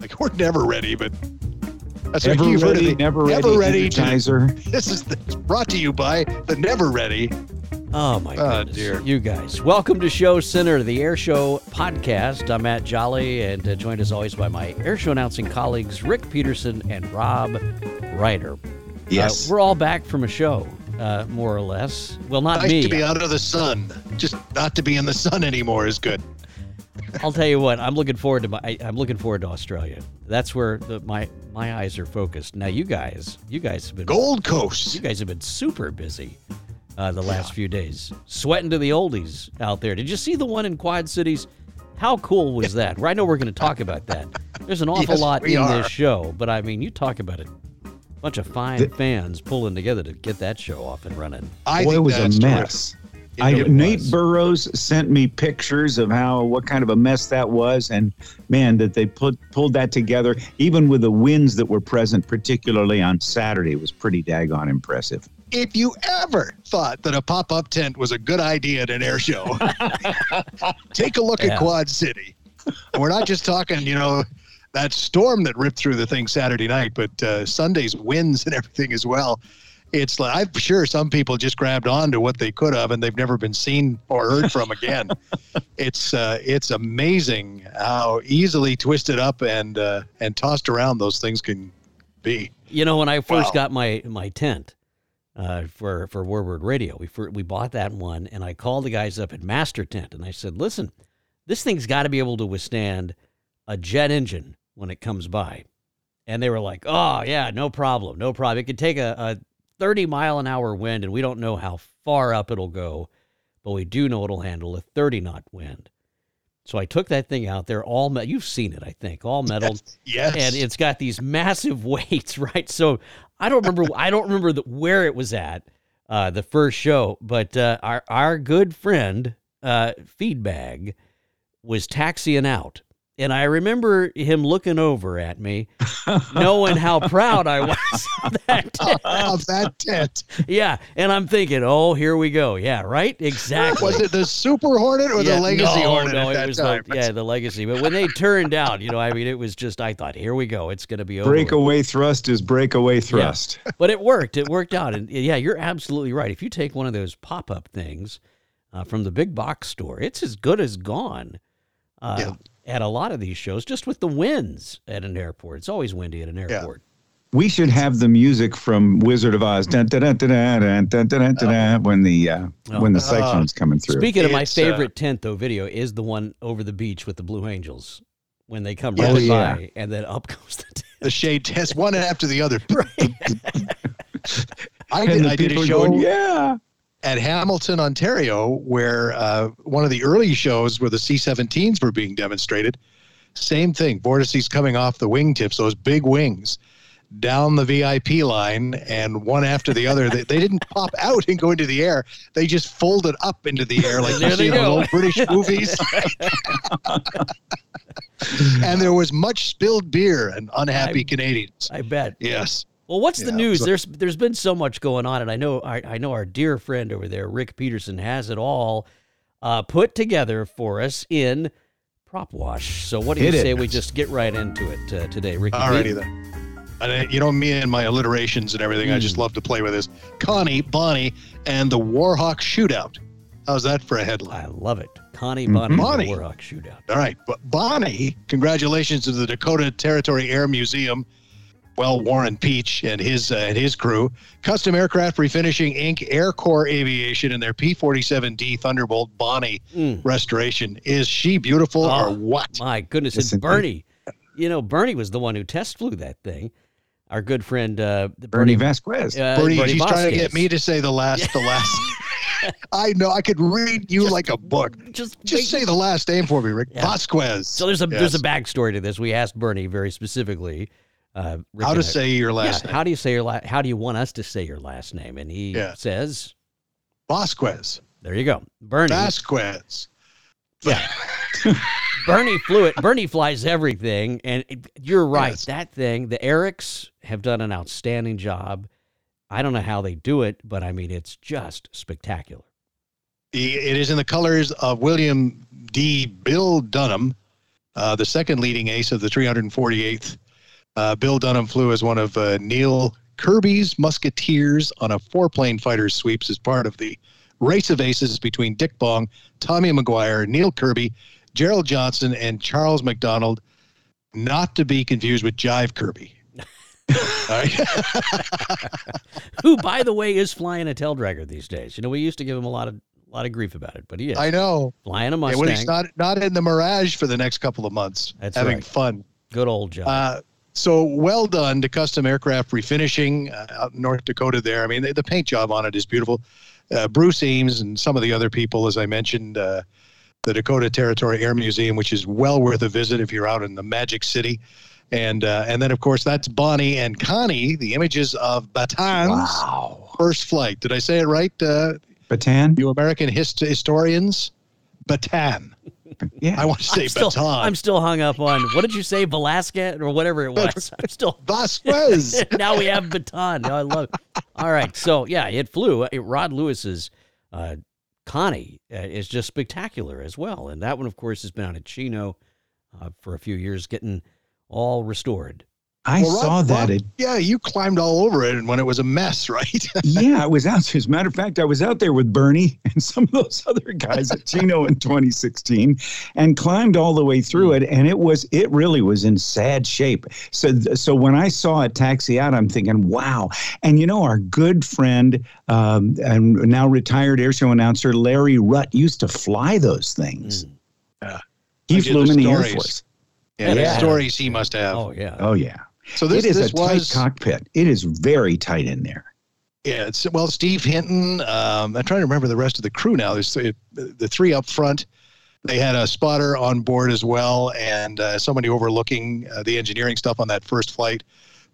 Like we're never ready, but that's Never what you've heard of ready, the never Never ready Ready to- This is it's brought to you by the Never Ready. Oh my Oh, goodness, dear. you guys! Welcome to Show Center, the Air Show podcast. I'm Matt Jolly, and uh, joined as always by my Air Show announcing colleagues Rick Peterson and Rob Ryder. Yes. Uh, we're all back from a show, uh, more or less. Well, not Nice me. to be out of the sun. Just not to be in the sun anymore is good. I'll tell you what. I'm looking forward to my. I, I'm looking forward to Australia. That's where the, my my eyes are focused. Now, you guys, you guys have been Gold Coast. You guys have been super busy uh, the last few days, sweating to the oldies out there. Did you see the one in Quad Cities? How cool was that? I know we're going to talk about that. There's an awful Yes, lot in are. this show, but I mean, you talk about it. Bunch of fine fans pulling together to get that show off and running. I Boy, think it was that's a terrific. mess. It I, Nate was. Burrows sent me pictures of how what kind of a mess that was, and man, that they put pulled that together, even with the winds that were present, particularly on Saturday, was pretty daggone impressive. If you ever thought that a pop-up tent was a good idea at an air show, take a look Yeah. at Quad City. We're not just talking, you know, that storm that ripped through the thing Saturday night, but uh, Sunday's winds and everything as well. It's like I'm sure some people just grabbed on to what they could have, and they've never been seen or heard from again. it's uh, it's amazing how easily twisted up and uh, and tossed around those things can be. You know, when I first Wow. got my my tent uh, for for Warbird Radio, we fir- we bought that one, and I called the guys up at Master Tent, and I said, "Listen, this thing's got to be able to withstand a jet engine when it comes by." And they were like, "Oh yeah, no problem, no problem. It could take a, a 30 mile an hour wind, and we don't know how far up it'll go, but we do know it'll handle a 30 knot wind." So I took that thing out there, all metal. You've seen it, I think, all metal Yes, and it's got these massive weights, right? So I don't remember. I don't remember the, where it was at uh, the first show, but uh, our our good friend uh, Feedbag was taxiing out, and I remember him looking over at me, knowing how proud I was of that. tent. of that tent. Yeah, and I'm thinking, oh, here we go. Yeah, right, exactly. Was it the Super Hornet or Yeah, the Legacy no, Hornet No, at it that was time? The, yeah, the legacy. But when they turned out, you know, I mean, it was just. I thought, here we go. It's going to be over. Breakaway thrust is breakaway thrust. but it worked. It worked out. And yeah, you're absolutely right. If you take one of those pop up things uh, from the big box store, it's as good as gone. Uh, Yeah at a lot of these shows just with the winds at an airport. It's always windy at an airport. Yeah. We should have the music from Wizard of Oz dun, dun, dun, dun, dun, dun, dun, when the uh, oh. when the cyclone's coming through. Speaking of my favorite uh, tent though video is the one over the beach with the Blue Angels when they come right yeah. by and then up comes the tent. The shade test one after the other. I did, I did a show. Going, yeah at Hamilton, Ontario, where uh, one of the early shows where the C-17s were being demonstrated. Same thing. Vortices coming off the wingtips, those big wings, down the VIP line, and one after the other. They, they didn't pop out and go into the air. They just folded up into the air like you see in old British movies. and there was much spilled beer and unhappy I- Canadians. I bet. Yes. Well, what's the news? so- there's there's been so much going on, and I know I, I know our dear friend over there, Rick Peterson, has it all uh, put together for us in prop wash. So what do you Hit it. say we just get right into it uh, today, Ricky? Alrighty then. And uh, you know me and my alliterations and everything. I just Hmm. love to play with this. Connie, Bonnie, and the Warhawk Shootout. How's that for a headline? I love it. Connie Mhm. Bonnie, and the Bonnie. Warhawk shootout. All right, but Bonnie, congratulations to the Dakota Territory Air Museum. Well, Warren Pietsch and his uh, and his crew, Custom Aircraft Refinishing Inc., Air Corps Aviation, and their P-47D Thunderbolt Bonnie Mm. restoration. Is she beautiful Oh, or what? My goodness, Yes, and. Bernie. You know, Bernie was the one who test flew that thing. Our good friend uh, the Bernie Vasquez. uh, Bernie, Bernie she's trying to get me to say the last, the last. I know I could read you Just- like a book. just Just say the last name for me, Rick. Yeah. Vasquez. So there's a there's a backstory to this. We asked Bernie very specifically. Uh, How to say your last yeah, name? How do you say your la- How do you want us to say your last name? And he Yeah. says, Vasquez. "There you go, Bernie." Vasquez. Yeah. Bernie flew it. Bernie flies everything, and it- you're right. Yes. That thing, the Erics have done an outstanding job. I don't know how they do it, but I mean, it's just spectacular. It is in the colors of William D. Bill Dunham, Uh, the second leading ace of the 348th, uh, Bill Dunham flew as one of uh, Neel Kearby's Musketeers on a four plane fighter sweeps as part of the race of aces between Dick Bong, Tommy McGuire, Neel Kearby, Gerald Johnson, and Charles McDonald, not to be confused with Jive Kirby. Who, by the way, is flying a tail dragger these days. You know, we used to give him a lot of a lot of grief about it, but he is. I know. Flying a Mustang. Yeah, well, he's not not in the Mirage for the next couple of months. That's having right. fun. Good old John. Uh, so well done to Custom Aircraft Refinishing uh, out in North Dakota. There, I mean, the, the paint job on it is beautiful. Uh, Bruce Eames and some of the other people, as I mentioned, uh, the Dakota Territory Air Museum, which is well worth a visit if you're out in the Magic City. And uh, and then of course that's Bonnie and Connie, the images of Batan's Wow. first flight. Did I say it right? Uh, Batan? you American hist- historians, Batan. Yeah. I want to say I'm still, Bataan. I'm still hung up on what did you say, Velasquez or whatever it was. I'm still. Vasquez. now we have baton. Oh, I love it. All right, so yeah, it flew. Uh, Rod Lewis's uh, Connie uh, is just spectacular as well, and that one, of course, has been on a Chino uh, for a few years, getting all restored. I Well, Rod- saw that. Rod- It, yeah, you climbed all over it when it was a mess, right? yeah, I was out. As a matter of fact, I was out there with Bernie and some of those other guys at Chino in 2016 and climbed all the way through it. And it was, it really was in sad shape. So, so when I saw it taxi out, I'm thinking, wow. And you know, our good friend um, and now retired airshow announcer Larry Rutt used to fly those things. Mm. Yeah. He I flew them in the Air. Force. yeah, the Yeah. stories he must have. Oh yeah, Oh, yeah. So this, it is this a tight cockpit. It is very tight in there. yeah. It's, well, Steve Hinton. Um, I'm trying to remember the rest of the crew now. There's the, the three up front. They had a spotter on board as well, and uh, somebody overlooking uh, the engineering stuff on that first flight.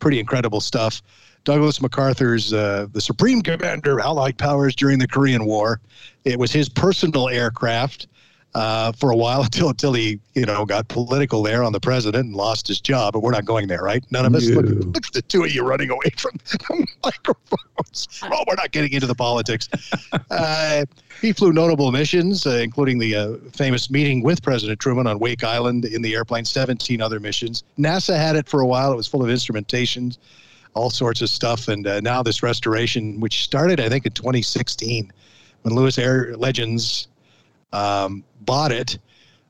Pretty incredible stuff. Douglas MacArthur's uh, the Supreme Commander of Allied Powers during the Korean War. It was his personal aircraft uh, for a while until until he you know got political there on the president and lost his job. But we're not going there, right? None of us. Look, No. look at the two of you running away from the microphones. Oh, we're not getting into the politics. uh, he flew notable missions, uh, including the uh, famous meeting with President Truman on Wake Island in the airplane. Seventeen other missions. NASA had it for a while. It was full of instrumentations all sorts of stuff. And uh, now this restoration, which started, I think, in 2016, when Lewis Air Legends um, bought it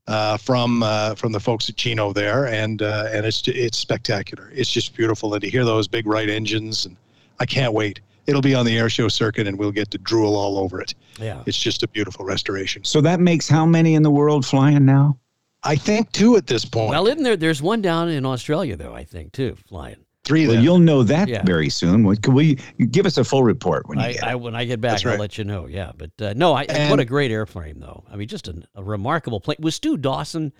uh, from uh, from the folks at Chino there, and uh, and it's it's spectacular. It's just beautiful, and to hear those big right engines, and I can't wait. It'll be on the air show circuit, and we'll get to drool all over it. yeah. It's just a beautiful restoration. So that makes how many in the world flying now? I think two at this point. Well, isn't there? There's one down in Australia though. I think too, flying. Three. Well, Then. you'll know that Yeah. very soon. What- Could we give us a full report when you I, get I when I get back, That's I'll let you know. Yeah, but uh, no, I, I And- what a great airplane though. I mean, just a, a remarkable plane. Was Stu Dawson?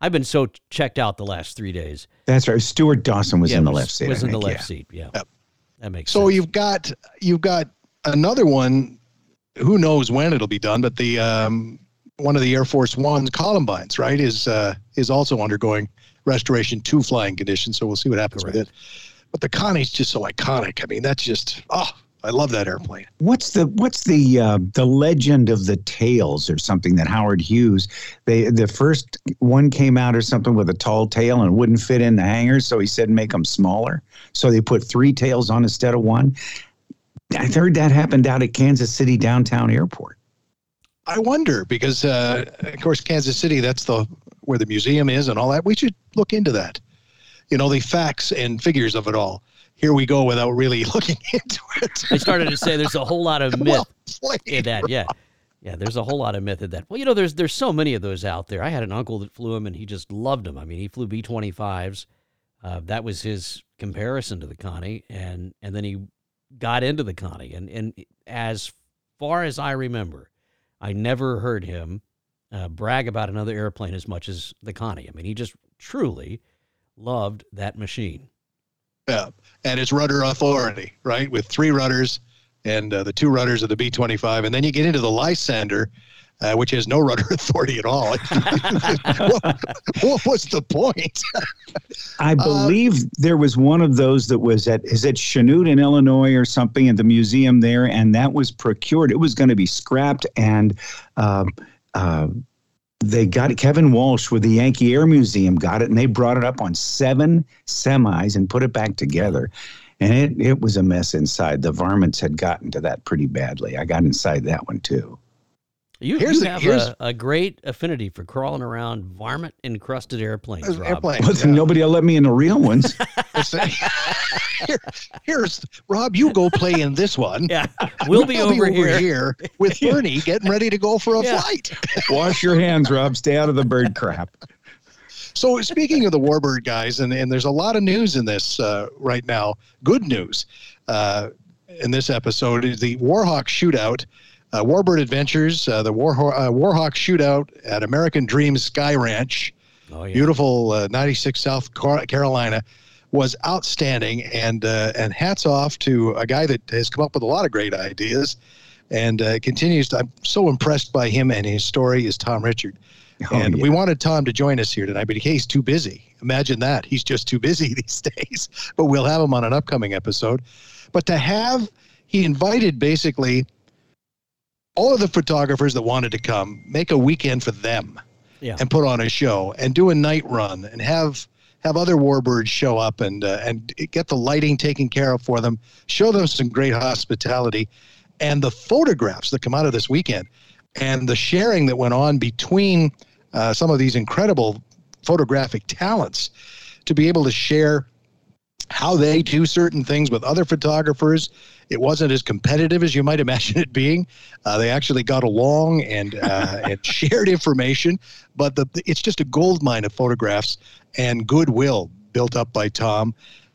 I've been so checked out the last three days. That's right. Stuart Dawson was yeah, in the was, left seat. Was I in the left yeah. seat. Yeah, Yep. that makes So sense. you've got you've got another one. Who knows when it'll be done? But the um, one of the Air Force One's Columbines, right, is uh, is also undergoing restoration to flying conditions. So we'll see what happens with it. But the Connie's just so iconic. I mean, that's just oh, I love that airplane. What's the what's the uh, the legend of the tails or something that Howard Hughes they the first one came out or something with a tall tail and wouldn't fit in the hangars so he said make them smaller so they put three tails on instead of one. I heard that happened out at Kansas City downtown airport. I wonder because, uh, of course, Kansas City. That's the where the museum is and all that. We should look into that. You know, the facts and figures of it all. Here we go without really looking into it. I started to say there's a whole lot of myth well played. in that. Yeah, yeah. There's a whole lot of myth in that. Well, you know, there's there's so many of those out there. I had an uncle that flew them, and he just loved them. I mean, he flew B-25s. Uh, that was his comparison to the Connie, and and then he got into the Connie, and and as far as I remember, I never heard him uh, brag about another airplane as much as the Connie. I mean, he just truly loved that machine. Yeah, and it's rudder authority, right? With three rudders and uh, the two rudders of the B-25, and then you get into the Lysander, uh, which has no rudder authority at all. what, what was the point? I believe there was one of those that was at is it Chanute in Illinois or something at the museum there, and that was procured. It was going to be scrapped and uh, uh, they got it. Kevin Walsh with the Yankee Air Museum got it, and they brought it up on seven semis and put it back together. And it, it was a mess inside. The varmints had gotten to that pretty badly. I got inside that one too. You, you the, have a, a, great affinity for crawling around varmint encrusted airplanes. Rob. Airplanes, yeah. Nobody will let me in the real ones. here, here's Rob. You go play in this one. Yeah, we'll be, over, be here. here. with Bernie getting ready to go for a yeah. flight. Wash your hands, Rob. Stay out of the bird crap. So speaking of the Warbird guys, and, and there's a lot of news in this uh, right now. Good news uh, in this episode is the Warhawk shootout uh, Warbird Adventures, uh, the War, uh, Warhawk Shootout at American Dream Sky Ranch, oh, yeah. beautiful uh, 96 South Carolina, was outstanding. And uh, and hats off to a guy that has come up with a lot of great ideas, and uh, continues. To, I'm so impressed by him and his story. Is Thom Richard. Oh, and yeah. we wanted Thom to join us here tonight, but he's too busy. Imagine that. He's just too busy these days. But we'll have him on an upcoming episode. But to have, he invited basically all of the photographers that wanted to come make a weekend for them yeah. and put on a show and do a night run and have have other warbirds show up and uh, and get the lighting taken care of for them show them some great hospitality and the photographs that come out of this weekend and the sharing that went on between uh, some of these incredible photographic talents to be able to share how they do certain things with other photographers. It wasn't as competitive as you might imagine it being. Uh, they actually got along and uh, and shared information, but the, it's just a gold mine of photographs and goodwill built up by Thom.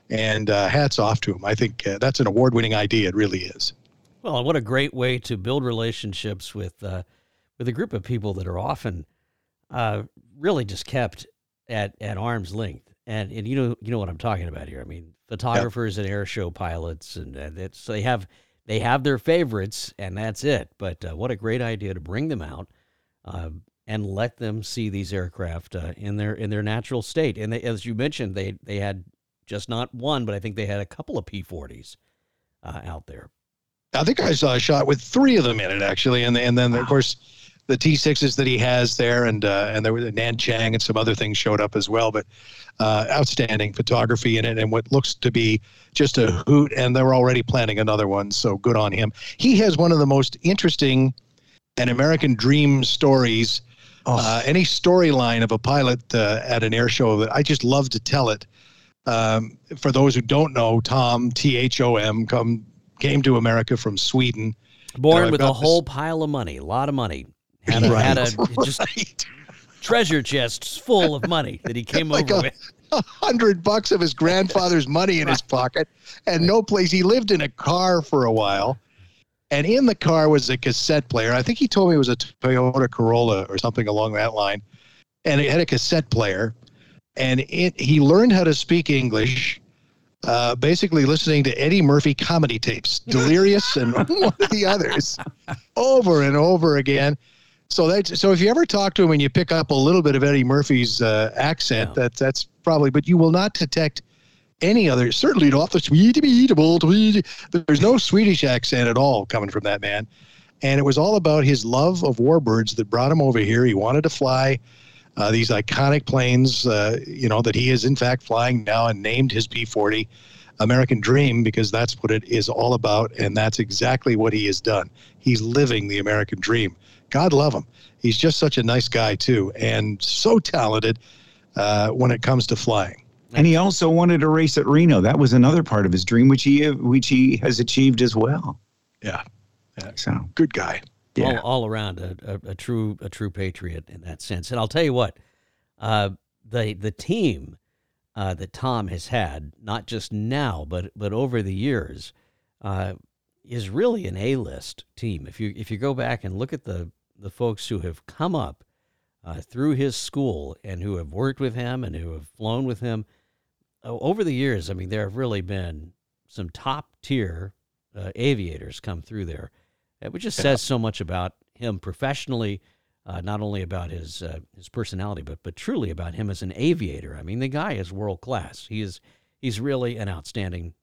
And uh, hats off to him. I think uh, that's an award-winning idea. It really is. Well, what a great way to build relationships with uh, with a group of people that are often uh, really just kept at at arm's length and and you know you know what I'm talking about here. I mean, photographers yep. and air show pilots, and, and it's they have they have their favorites, and that's it. But uh, what a great idea to bring them out uh, and let them see these aircraft uh, in their in their natural state. And they, as you mentioned, they they had just not one, but I think they had a couple of P40s uh, out there. I think I saw a shot with three of them in it actually, and and then wow. of course the T6s that he has there, and uh, and there was Nanchang and some other things showed up as well. But uh, outstanding photography in it, and what looks to be just a hoot. And they're already planning another one, so good on him. He has one of the most interesting and American dream stories. Oh. Uh, any storyline of a pilot uh, at an air show that I just love to tell it. Um, for those who don't know, Thom T H O M come came to America from Sweden. Born with a whole pile of money, a lot of money. Had a, right. had a just right. treasure chests full of money that he came like over a, with. A hundred bucks of his grandfather's money in his pocket, and no place. He lived in a car for a while, and in the car was a cassette player. I think he told me it was a Toyota Corolla or something along that line, and it had a cassette player. And it, he learned how to speak English uh, basically listening to Eddie Murphy comedy tapes, Delirious and one of the others, over and over again. So that's so if you ever talk to him and you pick up a little bit of Eddie Murphy's uh, accent, yeah. that's that's probably, but you will not detect any other. Certainly not the eatable. There's no Swedish accent at all coming from that man, and it was all about his love of warbirds that brought him over here. He wanted to fly uh, these iconic planes, uh, you know, that he is in fact flying now, and named his P-40 American Dream because that's what it is all about, and that's exactly what he has done. He's living the American dream God love him. He's just such a nice guy too, and so talented uh, when it comes to flying. And he also wanted to race at Reno. That was another part of his dream, which he which he has achieved as well. Yeah, yeah. so good guy. Yeah. All, all around a, a, a, true a true patriot in that sense. And I'll tell you what, uh, the the team uh, that Thom has had, not just now, but but over the years, uh, is really an A list team. If you if you go back and look at the the folks who have come up uh, through his school and who have worked with him and who have flown with him over the years. I mean, there have really been some top tier uh, aviators come through there, which just says so much about him professionally. Uh, not only about his uh, his personality, but but truly about him as an aviator. I mean, the guy is world class. He is he's really an outstanding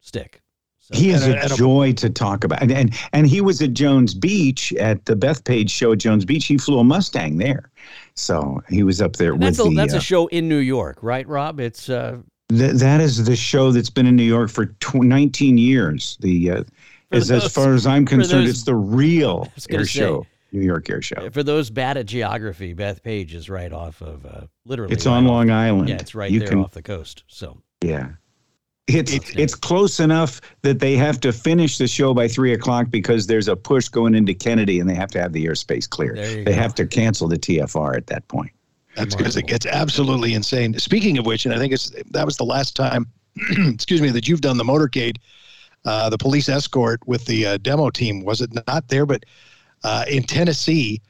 stick. So, He is a, a- joy to talk about, and, and and he was at Jones Beach at the Bethpage show at Jones Beach. He flew a Mustang there, so he was up there that's with a, the. that's uh, a show in New York, right, Rob? It's uh, th- that is the show that's been in New York for tw- 19 years. The uh, as, those- as far as I'm concerned, those- it's the real air say, show, New York air show. for those bad at geography. Bethpage is right off of uh, literally. It's right on Long Island. Yeah, it's right you there Can, off the coast. So yeah. It's It- it's close enough that they have to finish the show by three o'clock because there's a push going into Kennedy and they have to have the airspace clear. They go. have to cancel the TFR at that point. That's because it gets absolutely insane. Speaking of which, and I think it's that was the last time, excuse me, that you've done the motorcade, uh, the police escort with the uh, demo team. Was it not there? But uh, in Tennessee,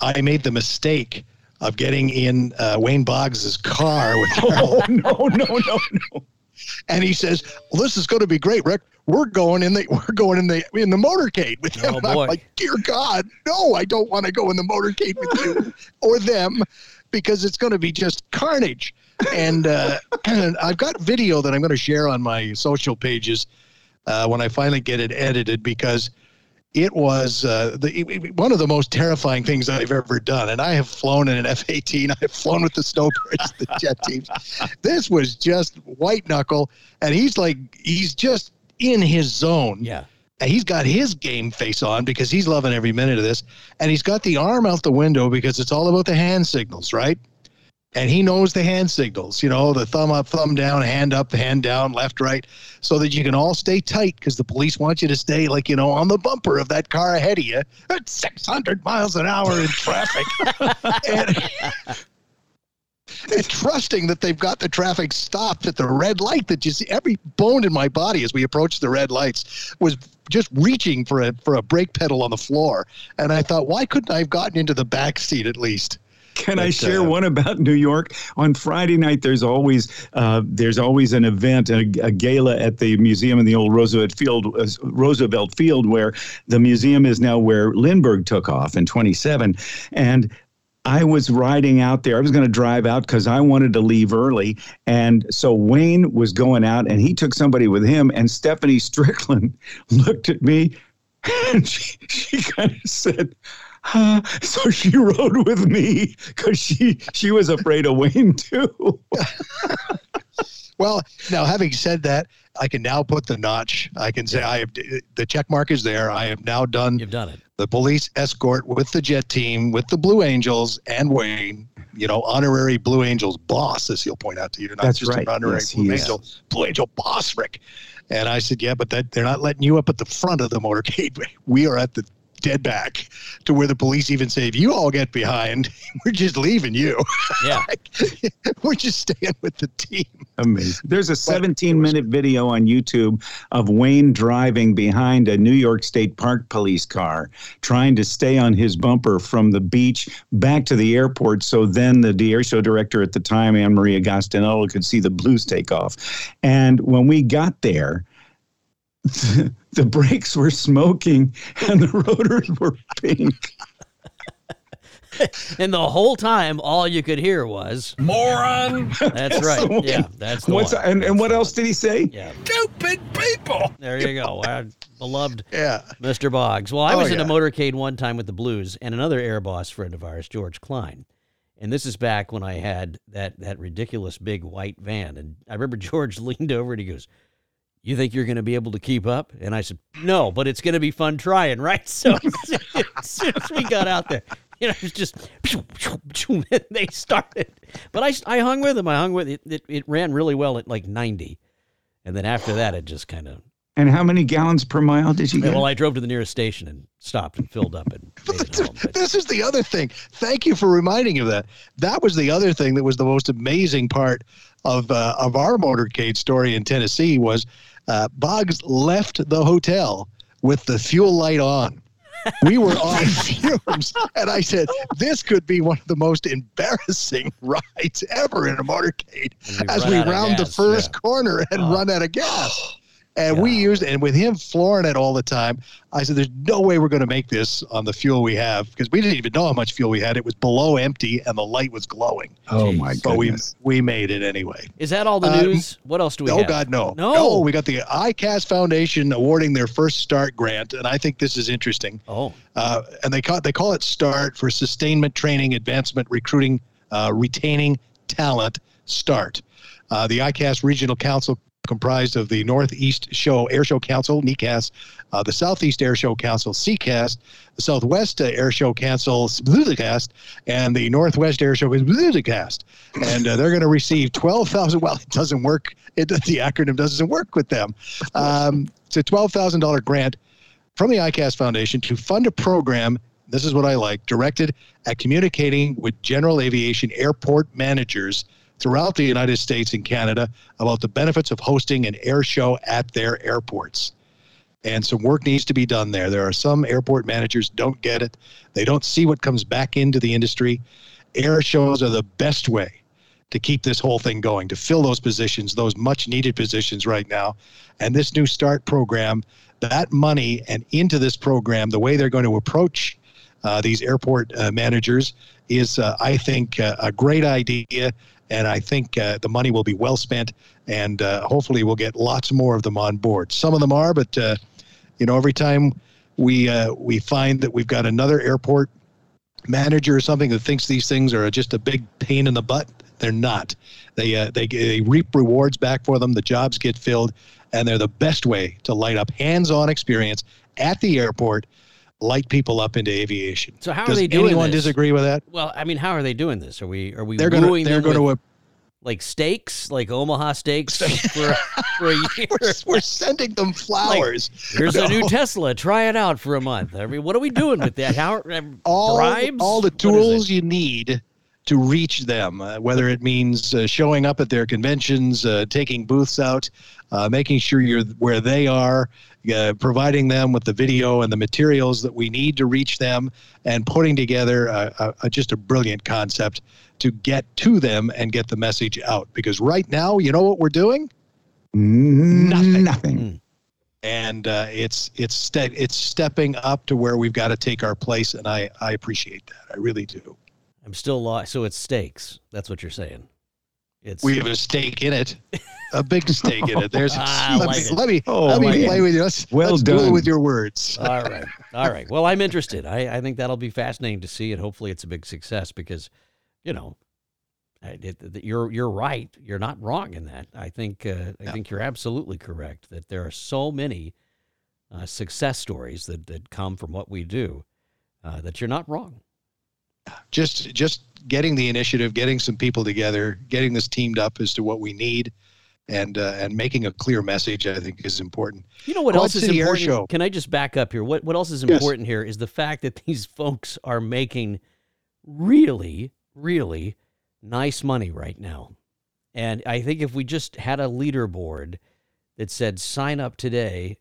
I made the mistake of getting in uh, Wayne Boggs's car with Oh no no no no! And he says, "Well, this is going to be great, Rick. We're going in the we're going in the in the motorcade with him." Oh, And I'm boy. like, "Dear God, no! I don't want to go in the motorcade with you or them because it's going to be just carnage." And, uh, and I've got video that I'm going to share on my social pages uh, when I finally get it edited because it was uh, the it- one of the most terrifying things I've ever done. And I have flown in an F-18. I have flown with the snowbirds, the jet teams. This was just white knuckle, and he's like he's just in his zone. yeah, And he's got his game face on because he's loving every minute of this. And he's got the arm out the window because it's all about the hand signals, right? And he knows the hand signals, you know, the thumb up, thumb down, hand up, hand down, left, right, so that you can all stay tight because the police want you to stay, like, you know, on the bumper of that car ahead of you at 600 miles an hour in traffic. and, and trusting that they've got the traffic stopped at the red light that you see every bone in my body as we approached the red lights was just reaching for a for a brake pedal on the floor and i thought why couldn't i have gotten into the back seat at least Can I share uh, one about New York? On Friday night, there's always uh, there's always an event, a, a gala at the museum in the old Roosevelt Field, uh, Roosevelt Field, where the museum is now where Lindbergh took off in 27, and. I was riding out there. I was going to drive out because I wanted to leave early. And so Wayne was going out and he took somebody with him. And Stephanie Strickland looked at me and she, she kind of said, huh. so she rode with me because she she was afraid of Wayne too. well now having said that i can now put the notch i can say i have the check mark is there i have now done you've done it. the police escort with the jet team, with the Blue Angels and Wayne, you know, honorary Blue Angels boss, as he'll point out to you, not That's just right. an honorary Yes, Blue he is. Angel, Blue Angel boss, Rick. And I said, yeah, but that they're not letting you up at the front of the motorcade. We are at the dead back to where the police even say, if you all get behind, we're just leaving you. Yeah, we're just staying with the team. Amazing. There's a 17 minute video on YouTube of Wayne driving behind a New York State Park police car, trying to stay on his bumper from the beach back to the airport. So then the, the air show director at the time, Anne Maria Gastinello, could see the blues take off. And when we got there, the brakes were smoking and the rotors were pink. and the whole time, all you could hear was Moron! "That's That's right." Yeah, that's the What's one. and, and That's what the else did he say? Yeah, Stupid people! there you go. Our beloved Yeah. Mr. Boggs. Well, I Oh, was in a motorcade one time with the Blues and another air boss friend of ours, George Klein. And this is back when I had that that ridiculous big white van. And I remember George leaned over and he goes, You think you're going to be able to keep up? And I said, No, but it's going to be fun trying, right? So as soon as we got out there, you know, it was just, they started. But I, I hung with them. I hung with it. It, it ran really well at like 90. And then after that, it just kind of And how many gallons per mile did you get? well, I drove to the nearest station and stopped and filled up and home. This is the other thing. Thank you for reminding of that. That was the other thing that was the most amazing part of uh, of our motorcade story in Tennessee was uh, Boggs left the hotel with the fuel light on. We were on fumes, and I said, "This could be one of the most embarrassing rides ever in a motorcade." As we out of round the gas, first yeah. corner and Oh. run out of gas, And we used and with him flooring it all the time, I said, "There's no way we're going to make this on the fuel we have because we didn't even know how much fuel we had. It was below empty and the light was glowing, Oh Jeez. my God. but we we made it anyway." Is that all the Uh, news? What else do we oh have? God, no, No. We got the ICAS Foundation awarding their first START grant, and I think this is interesting. Oh, Uh, and they call they call it START for Sustainment Training, Advancement, Recruiting, uh, Retaining Talent. START. Uh, the ICAS Regional Council, comprised of the Northeast Show Air Show Council (NECAS), uh, the Southeast Air Show Council (CCAS), the Southwest uh, Air Show Council (SBLUCAST), and the Northwest Air Show (SBLUCAST). And uh, they're going to receive twelve thousand. Well, it doesn't work. It the acronym doesn't work with them. Um, it's a twelve thousand dollar grant from the ICAS Foundation to fund a program. This is what I like directed at communicating with general aviation airport managers throughout the United States and Canada about the benefits of hosting an air show at their airports. And some work needs to be done there. There are some airport managers don't get it. They don't see what comes back into the industry. Air shows are the best way to keep this whole thing going, to fill those positions, those much needed positions right now. And this new START program, that money and into this program, the way they're going to approach uh, these airport uh, managers is, uh, I think, uh, a great idea. And I think uh, the money will be well spent. And uh, hopefully we'll get lots more of them on board. Some of them are, but, uh, you know, every time we, uh, we find that we've got another airport manager or something that thinks these things are just a big pain in the butt, they're not. They, uh, they, they reap rewards back for them. The jobs get filled, and they're the best way to light up hands-on experience at the airport, light people up into aviation. so how are they doing anyone this? disagree with that? Well, I mean, how are they doing this? Are we are we They're going to they're going to like steaks, like Omaha steaks for for a year? we're, we're sending them flowers. Here's a new Tesla. Try it out for a month. I mean, what are we doing with that? How um, all, bribes? all the What is it? tools you need to reach them, uh, whether it means uh, showing up at their conventions, uh, taking booths out, uh, making sure you're where they are, uh, providing them with the video and the materials that we need to reach them, and putting together a, a, a, just a brilliant concept to get to them and get the message out. Because right now, you know what we're doing? Nothing. Nothing. Nothing. and uh, it's it's ste- it's stepping up to where we've got to take our place, and I I appreciate that. I really do. I'm still lost. So it's steaks. That's what you're saying. It's We have a stake in it, a big stake in it. There's I let, like me, it. let me Oh, let me my play God. with you. Let's, Well let's do it done. with your words. all right. All right. Well, I'm interested. I, I think that'll be fascinating to see, and hopefully it's a big success because, you know, it, it- you're you're right. You're not wrong in that. I think uh, I Yeah. think you're absolutely correct that there are so many uh, success stories that that come from what we do uh, that you're not wrong. Just just getting the initiative, getting some people together, getting this teamed up as to what we need, and uh, and making a clear message. I think is important. You know what else is important? Show. Can I just back up here? What what else is Yes. important here is the fact that these folks are making really, really nice money right now. And I think if we just had a leaderboard that said sign up today,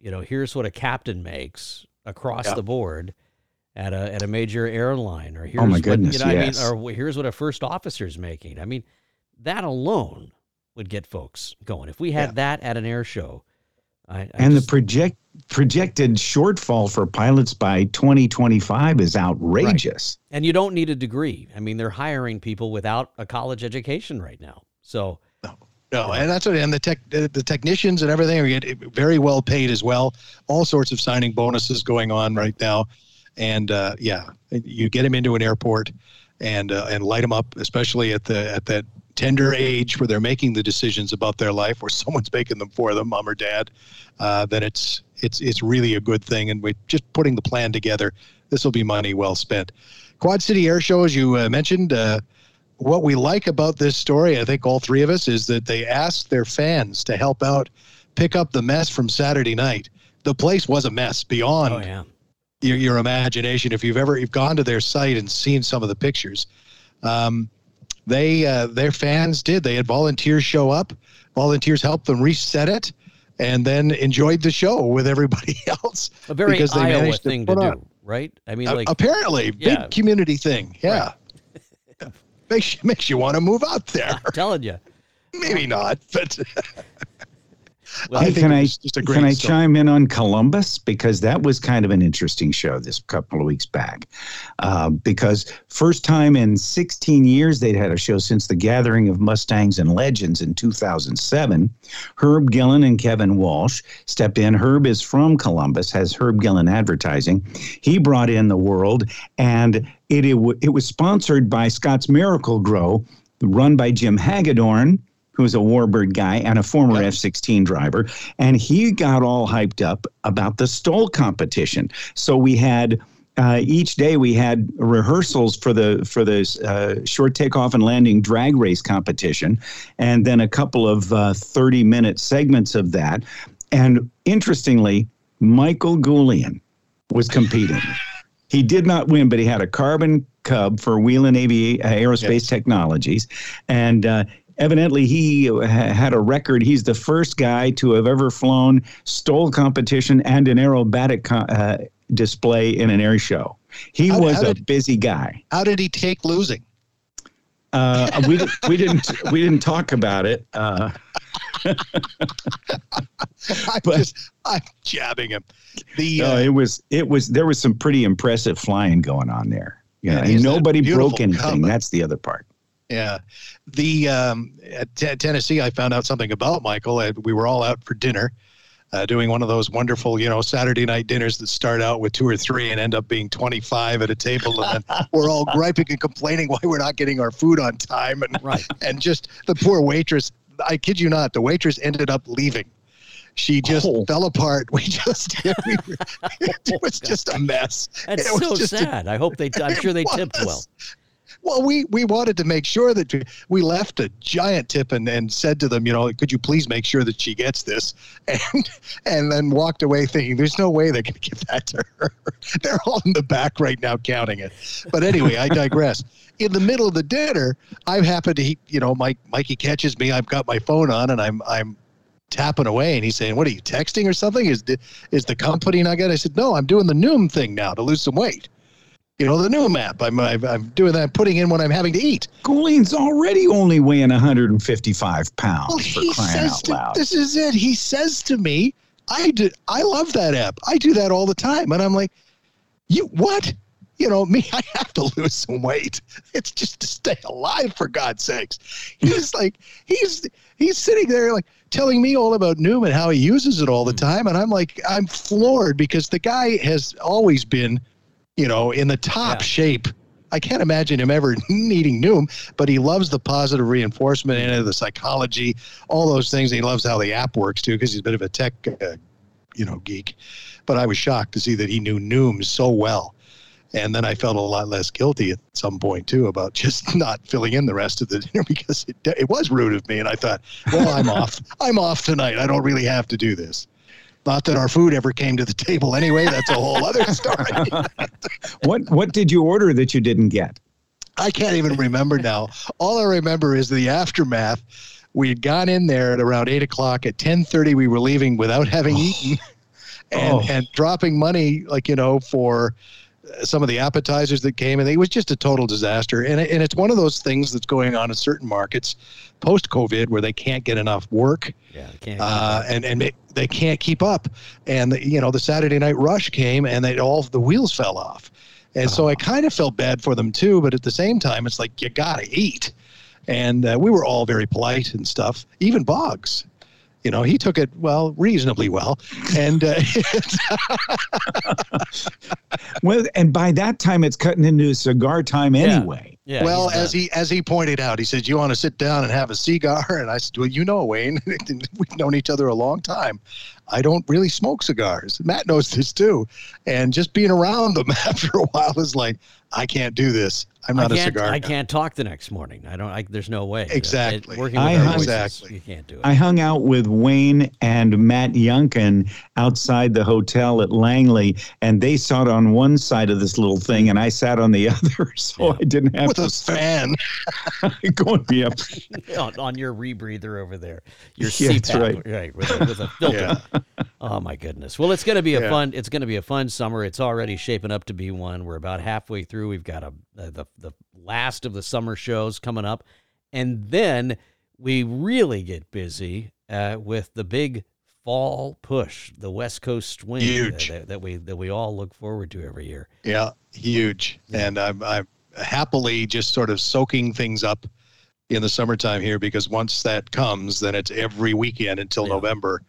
you know, here's what a captain makes across Yeah. the board at a at a major airline or here's Oh, my what, you know, yes. I mean or here's what a first officer's making. I mean, that alone would get folks going. If we had Yeah. that at an air show, I, I And just- the project projected shortfall for pilots by 2025 is outrageous. And you don't need a degree. I mean, they're hiring people without a college education right now. So, No, and that's what, and the tech, the, the technicians and everything are getting very well paid as well. All sorts of signing bonuses going on right now, and uh, yeah, you get them into an airport and uh, and light them up, especially at the at that tender age where they're making the decisions about their life, or someone's making them for them, mom or dad. Uh, then it's it's it's really a good thing, and we're just putting the plan together. This will be money well spent. Quad City Air Show, as you uh, mentioned. Uh, what we like about this story, I think all three of us, is that they asked their fans to help out pick up the mess from Saturday night. The place was a mess beyond oh yeah, your, your imagination. If you've ever you've gone to their site and seen some of the pictures, um, they uh, their fans did. They had volunteers show up. Volunteers helped them reset it, and then enjoyed the show with everybody else. a very Because they Iowa managed thing to, put do, on- right? I mean, Uh, like, apparently, yeah. big community thing. Yeah. makes makes you want to move out there. I'm telling you, Maybe not, but Well, Hey, can I just a great can I story. chime in on Columbus because that was kind of an interesting show this couple of weeks back, uh, because first time in 16 years they'd had a show since the Gathering of Mustangs and Legends in 2007. Herb Gillen and Kevin Walsh stepped in. Herb is from Columbus, has Herb Gillen Advertising. He brought in the world, and it it, it was sponsored by Scotts Miracle-Gro, run by Jim Hagedorn who's a Warbird guy and a former F 16 driver. And he got all hyped up about the STOL competition. So we had. Uh, each day we had rehearsals for the for the uh, short takeoff and landing drag race competition, and then a couple of uh, thirty minute segments of that. And interestingly, Michael Goulian was competing. he did not win, but he had a carbon cub for Wheeling Avi- uh, Aerospace Yes. Technologies, and uh, evidently he had a record. He's the first guy to have ever flown STOL competition and an aerobatic uh, display in an air show. He How- was how a did- busy guy. How did he take losing? Uh, we we didn't we didn't talk about it. Uh, I'm But- just I'm jabbing him. The no, uh, it was it was there was some pretty impressive flying going on there. You Yeah, know, nobody broke anything. cub. That's the other part. Yeah, the um, at T- Tennessee, I found out something about Michael. We were all out for dinner, uh, doing one of those wonderful, you know, Saturday night dinners that start out with two or three and end up being twenty-five at a table, and then we're all griping and complaining why we're not getting our food on time, and right. and just the poor waitress. I kid you not, the waitress ended up leaving. She just Oh. fell apart. We just, we were, it was just a mess. That's It was so sad. I hope they. I'm sure they tipped well. Well, we we wanted to make sure that we- left a giant tip and, and said to them, you know, could you please make sure that she gets this, and and then walked away thinking, there's no way they're going to give that to her. They're all in the back right now counting it. But anyway, I digress. In the middle of the dinner, I've happened to, you know, Mike Mikey catches me. I've got my phone on and I'm I'm tapping away and he's saying, "What are you texting or something? Is the is the company not good?" I said, "No, I'm doing the Noom thing now to lose some weight." You know, the Noom app. I'm I'm, I'm doing that, putting in what I'm having to eat. Goulian's already only weighing 155 pounds Well, he says to, this is it. He says to me, "I do, I love that app. I do that all the time." And I'm like, "You what?" You know, me, I have to lose some weight. It's just to stay alive, for God's sakes. He's like, he's he's sitting there like telling me all about Newman, how he uses it all the hmm. time, and I'm like, I'm floored because the guy has always been, you know, in the top Yeah. shape. I can't imagine him ever needing Noom, but he loves the positive reinforcement and the psychology, all those things. He loves how the app works too, because he's a bit of a tech, uh, you know, geek. But I was shocked to see that he knew Noom so well. And then I felt a lot less guilty at some point too about just not filling in the rest of the dinner because it, it was rude of me. And I thought, well, I'm off. I'm off tonight. I don't really have to do this. Not that our food ever came to the table anyway. That's a whole other story. what what did you order that you didn't get? I can't even remember now. All I remember is the aftermath. We had gone in there at around eight o'clock. At ten thirty, we were leaving without having oh. eaten, and Oh. and dropping money like you know for some of the appetizers that came, and it was just a total disaster. And it, and it's one of those things that's going on in certain markets post COVID where they can't get enough work Yeah, they can't. uh, and and they- they can't keep up. And the, you know, the Saturday night rush came, and they all the wheels fell off. And so I kind of felt bad for them too, but at the same time, it's like you gotta eat. And uh, we were all very polite and stuff. Even Boggs, you know, he took it well, reasonably well. And uh, Well, and by that time it's cutting into cigar time anyway. yeah, well, as he as he pointed out, he said, "You want to sit down and have a cigar?" And I said, "Well, you know, Wayne, we've known each other a long time. I don't really smoke cigars. Matt knows this too, and just being around them after a while is like, I can't do this. I'm not I a can't, cigar. I guy." can't talk the next morning. I don't. I, there's no way. Exactly. It- working I with our hung- voices, Exactly. you can't do it. I hung out with Wayne and Matt Younkin outside the hotel at Langley, and they sat on one side of this little thing, and I sat on the other, so Yeah. I didn't have with to a fan. going and be up. on, on your rebreather over there, your Yeah, CPAP, that's right. right, with, a, with a filter. Oh my goodness! Well, it's going to be a Yeah. fun. It's going to be a fun summer. It's already shaping up to be one. We're about halfway through. We've got a uh, the the last of the summer shows coming up, and then we really get busy uh, with the big fall push, the West Coast swing Huge. that, that we that we all look forward to every year. Yeah, huge. And I'm I'm happily just sort of soaking things up in the summertime here because once that comes, then it's every weekend until Yeah. November,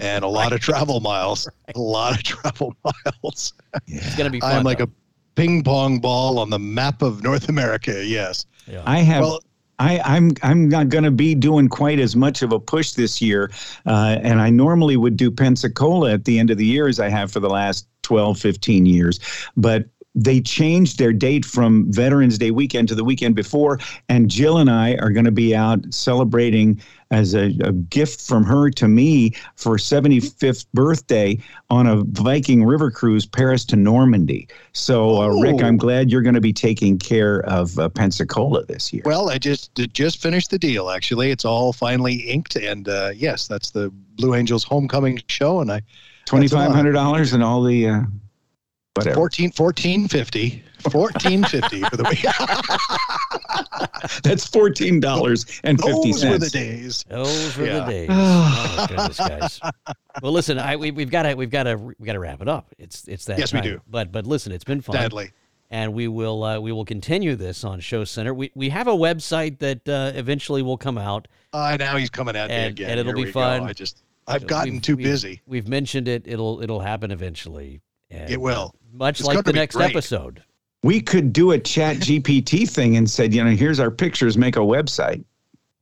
and a lot of travel miles. A lot of travel miles. It's gonna be fun. I'm like though. a ping pong ball on the map of North America. Yes. yeah. I have. Well, I, I'm I'm not going to be doing quite as much of a push this year, uh, and I normally would do Pensacola at the end of the year as I have for the last 12, 15 years, but they changed their date from Veterans Day weekend to the weekend before, and Jill and I are going to be out celebrating as a, a gift from her to me for 75th birthday on a Viking river cruise, Paris to Normandy. So, uh, Rick, Oh. I'm glad you're going to be taking care of uh, Pensacola this year. well, I just just finished the deal. Actually, it's all finally inked, and uh, yes, that's the Blue Angels homecoming show, and I Twenty five hundred dollars and all the uh, whatever. 14 1450 1450 for the week. That's fourteen dollars and fifty Those were the days. Those were Yeah. the days. oh goodness, guys. Well, listen, I we, we've got to we've got to we got to wrap it up. It's it's that Yes, we do. But but listen, it's been fun. Sadly. and we will uh, we will continue this on Show Center. We we have a website that uh, eventually will come out. Uh, now he's coming at me again. and it'll Here be we go. fun. I just I've So gotten we've- too we've- busy. We've mentioned it. It'll it'll happen eventually. And, It will. much It's like the next great. episode. We could do a Chat GPT thing and said, you know, here's our pictures, make a website.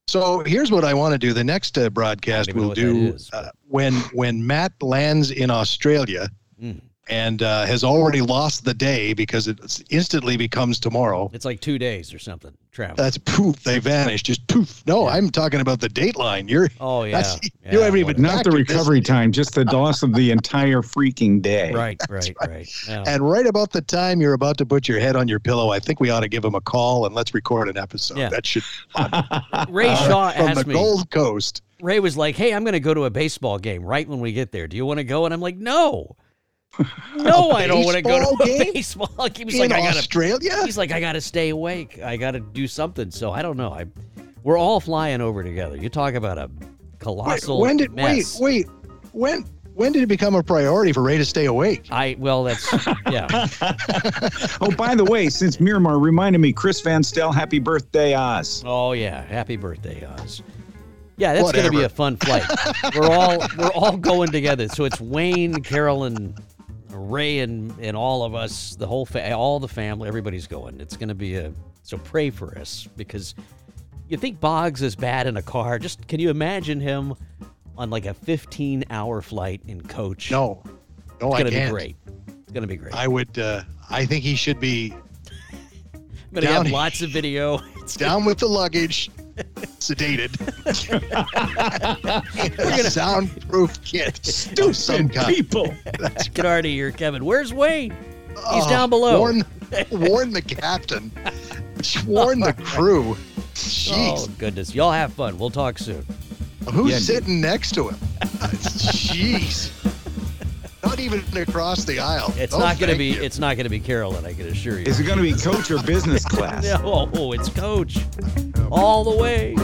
So here's what I want to do. The next uh, broadcast I don't even know we'll do is, uh, when when Matt lands in Australia Mm. And uh, has already lost the day because it instantly becomes tomorrow. It's like two days or something. Travel. That's poof. They vanish. Just poof. No, Yeah. I'm talking about the dateline. You're oh yeah. that's- you haven't even- Not the Factor this recovery time, just the loss of the entire freaking day. Right, right, right. Yeah. And right about the time you're about to put your head on your pillow, I think we ought to give him a call and let's record an episode. Yeah. That should Ray Shaw from asked the me. Gold Coast. Ray was like, "Hey, I'm going to go to a baseball game right when we get there. Do you want to go?" And I'm like, "No, no, I don't want to go to baseball a game? baseball game." He's in like, "I got to." Australia? He's like, "I got to stay awake. I got to do something." So I don't know. I, we're all flying over together. You talk about a Wait, colossal when did mess. wait wait when when did it become a priority for Ray to stay awake? I well, that's yeah. Oh, by the way, since Miramar reminded me, Chris Van Stel, happy birthday, Oz. Oh yeah, happy birthday, Oz. Yeah, that's going to be Whatever. a fun flight. we're all we're all going together. So it's Wayne, Carolyn, Ray, and and all of us, the whole fa- all the family, everybody's going. It's going to be a so pray for us because you think Boggs is bad in a car. Just can you imagine him on like a 15 hour flight in coach? No, no, it's going to be can't. great. It's going to be great. I would. Uh, I think he should be I'm going to have lots of video. It's down with the luggage, sedated, in a soundproof kit. of some kind. people. Get out of here, Kevin. Where's Wayne? He's Oh, down below. Warn, warn the captain. Warn the crew. Oh goodness, y'all have fun. We'll talk soon. who's yeah. sitting next to him? Jeez. Not even across the aisle. It's oh, not going to be. You. It's not going to be Carolyn. I can assure you. Is it going to be coach or business class? no, it's coach, all the way.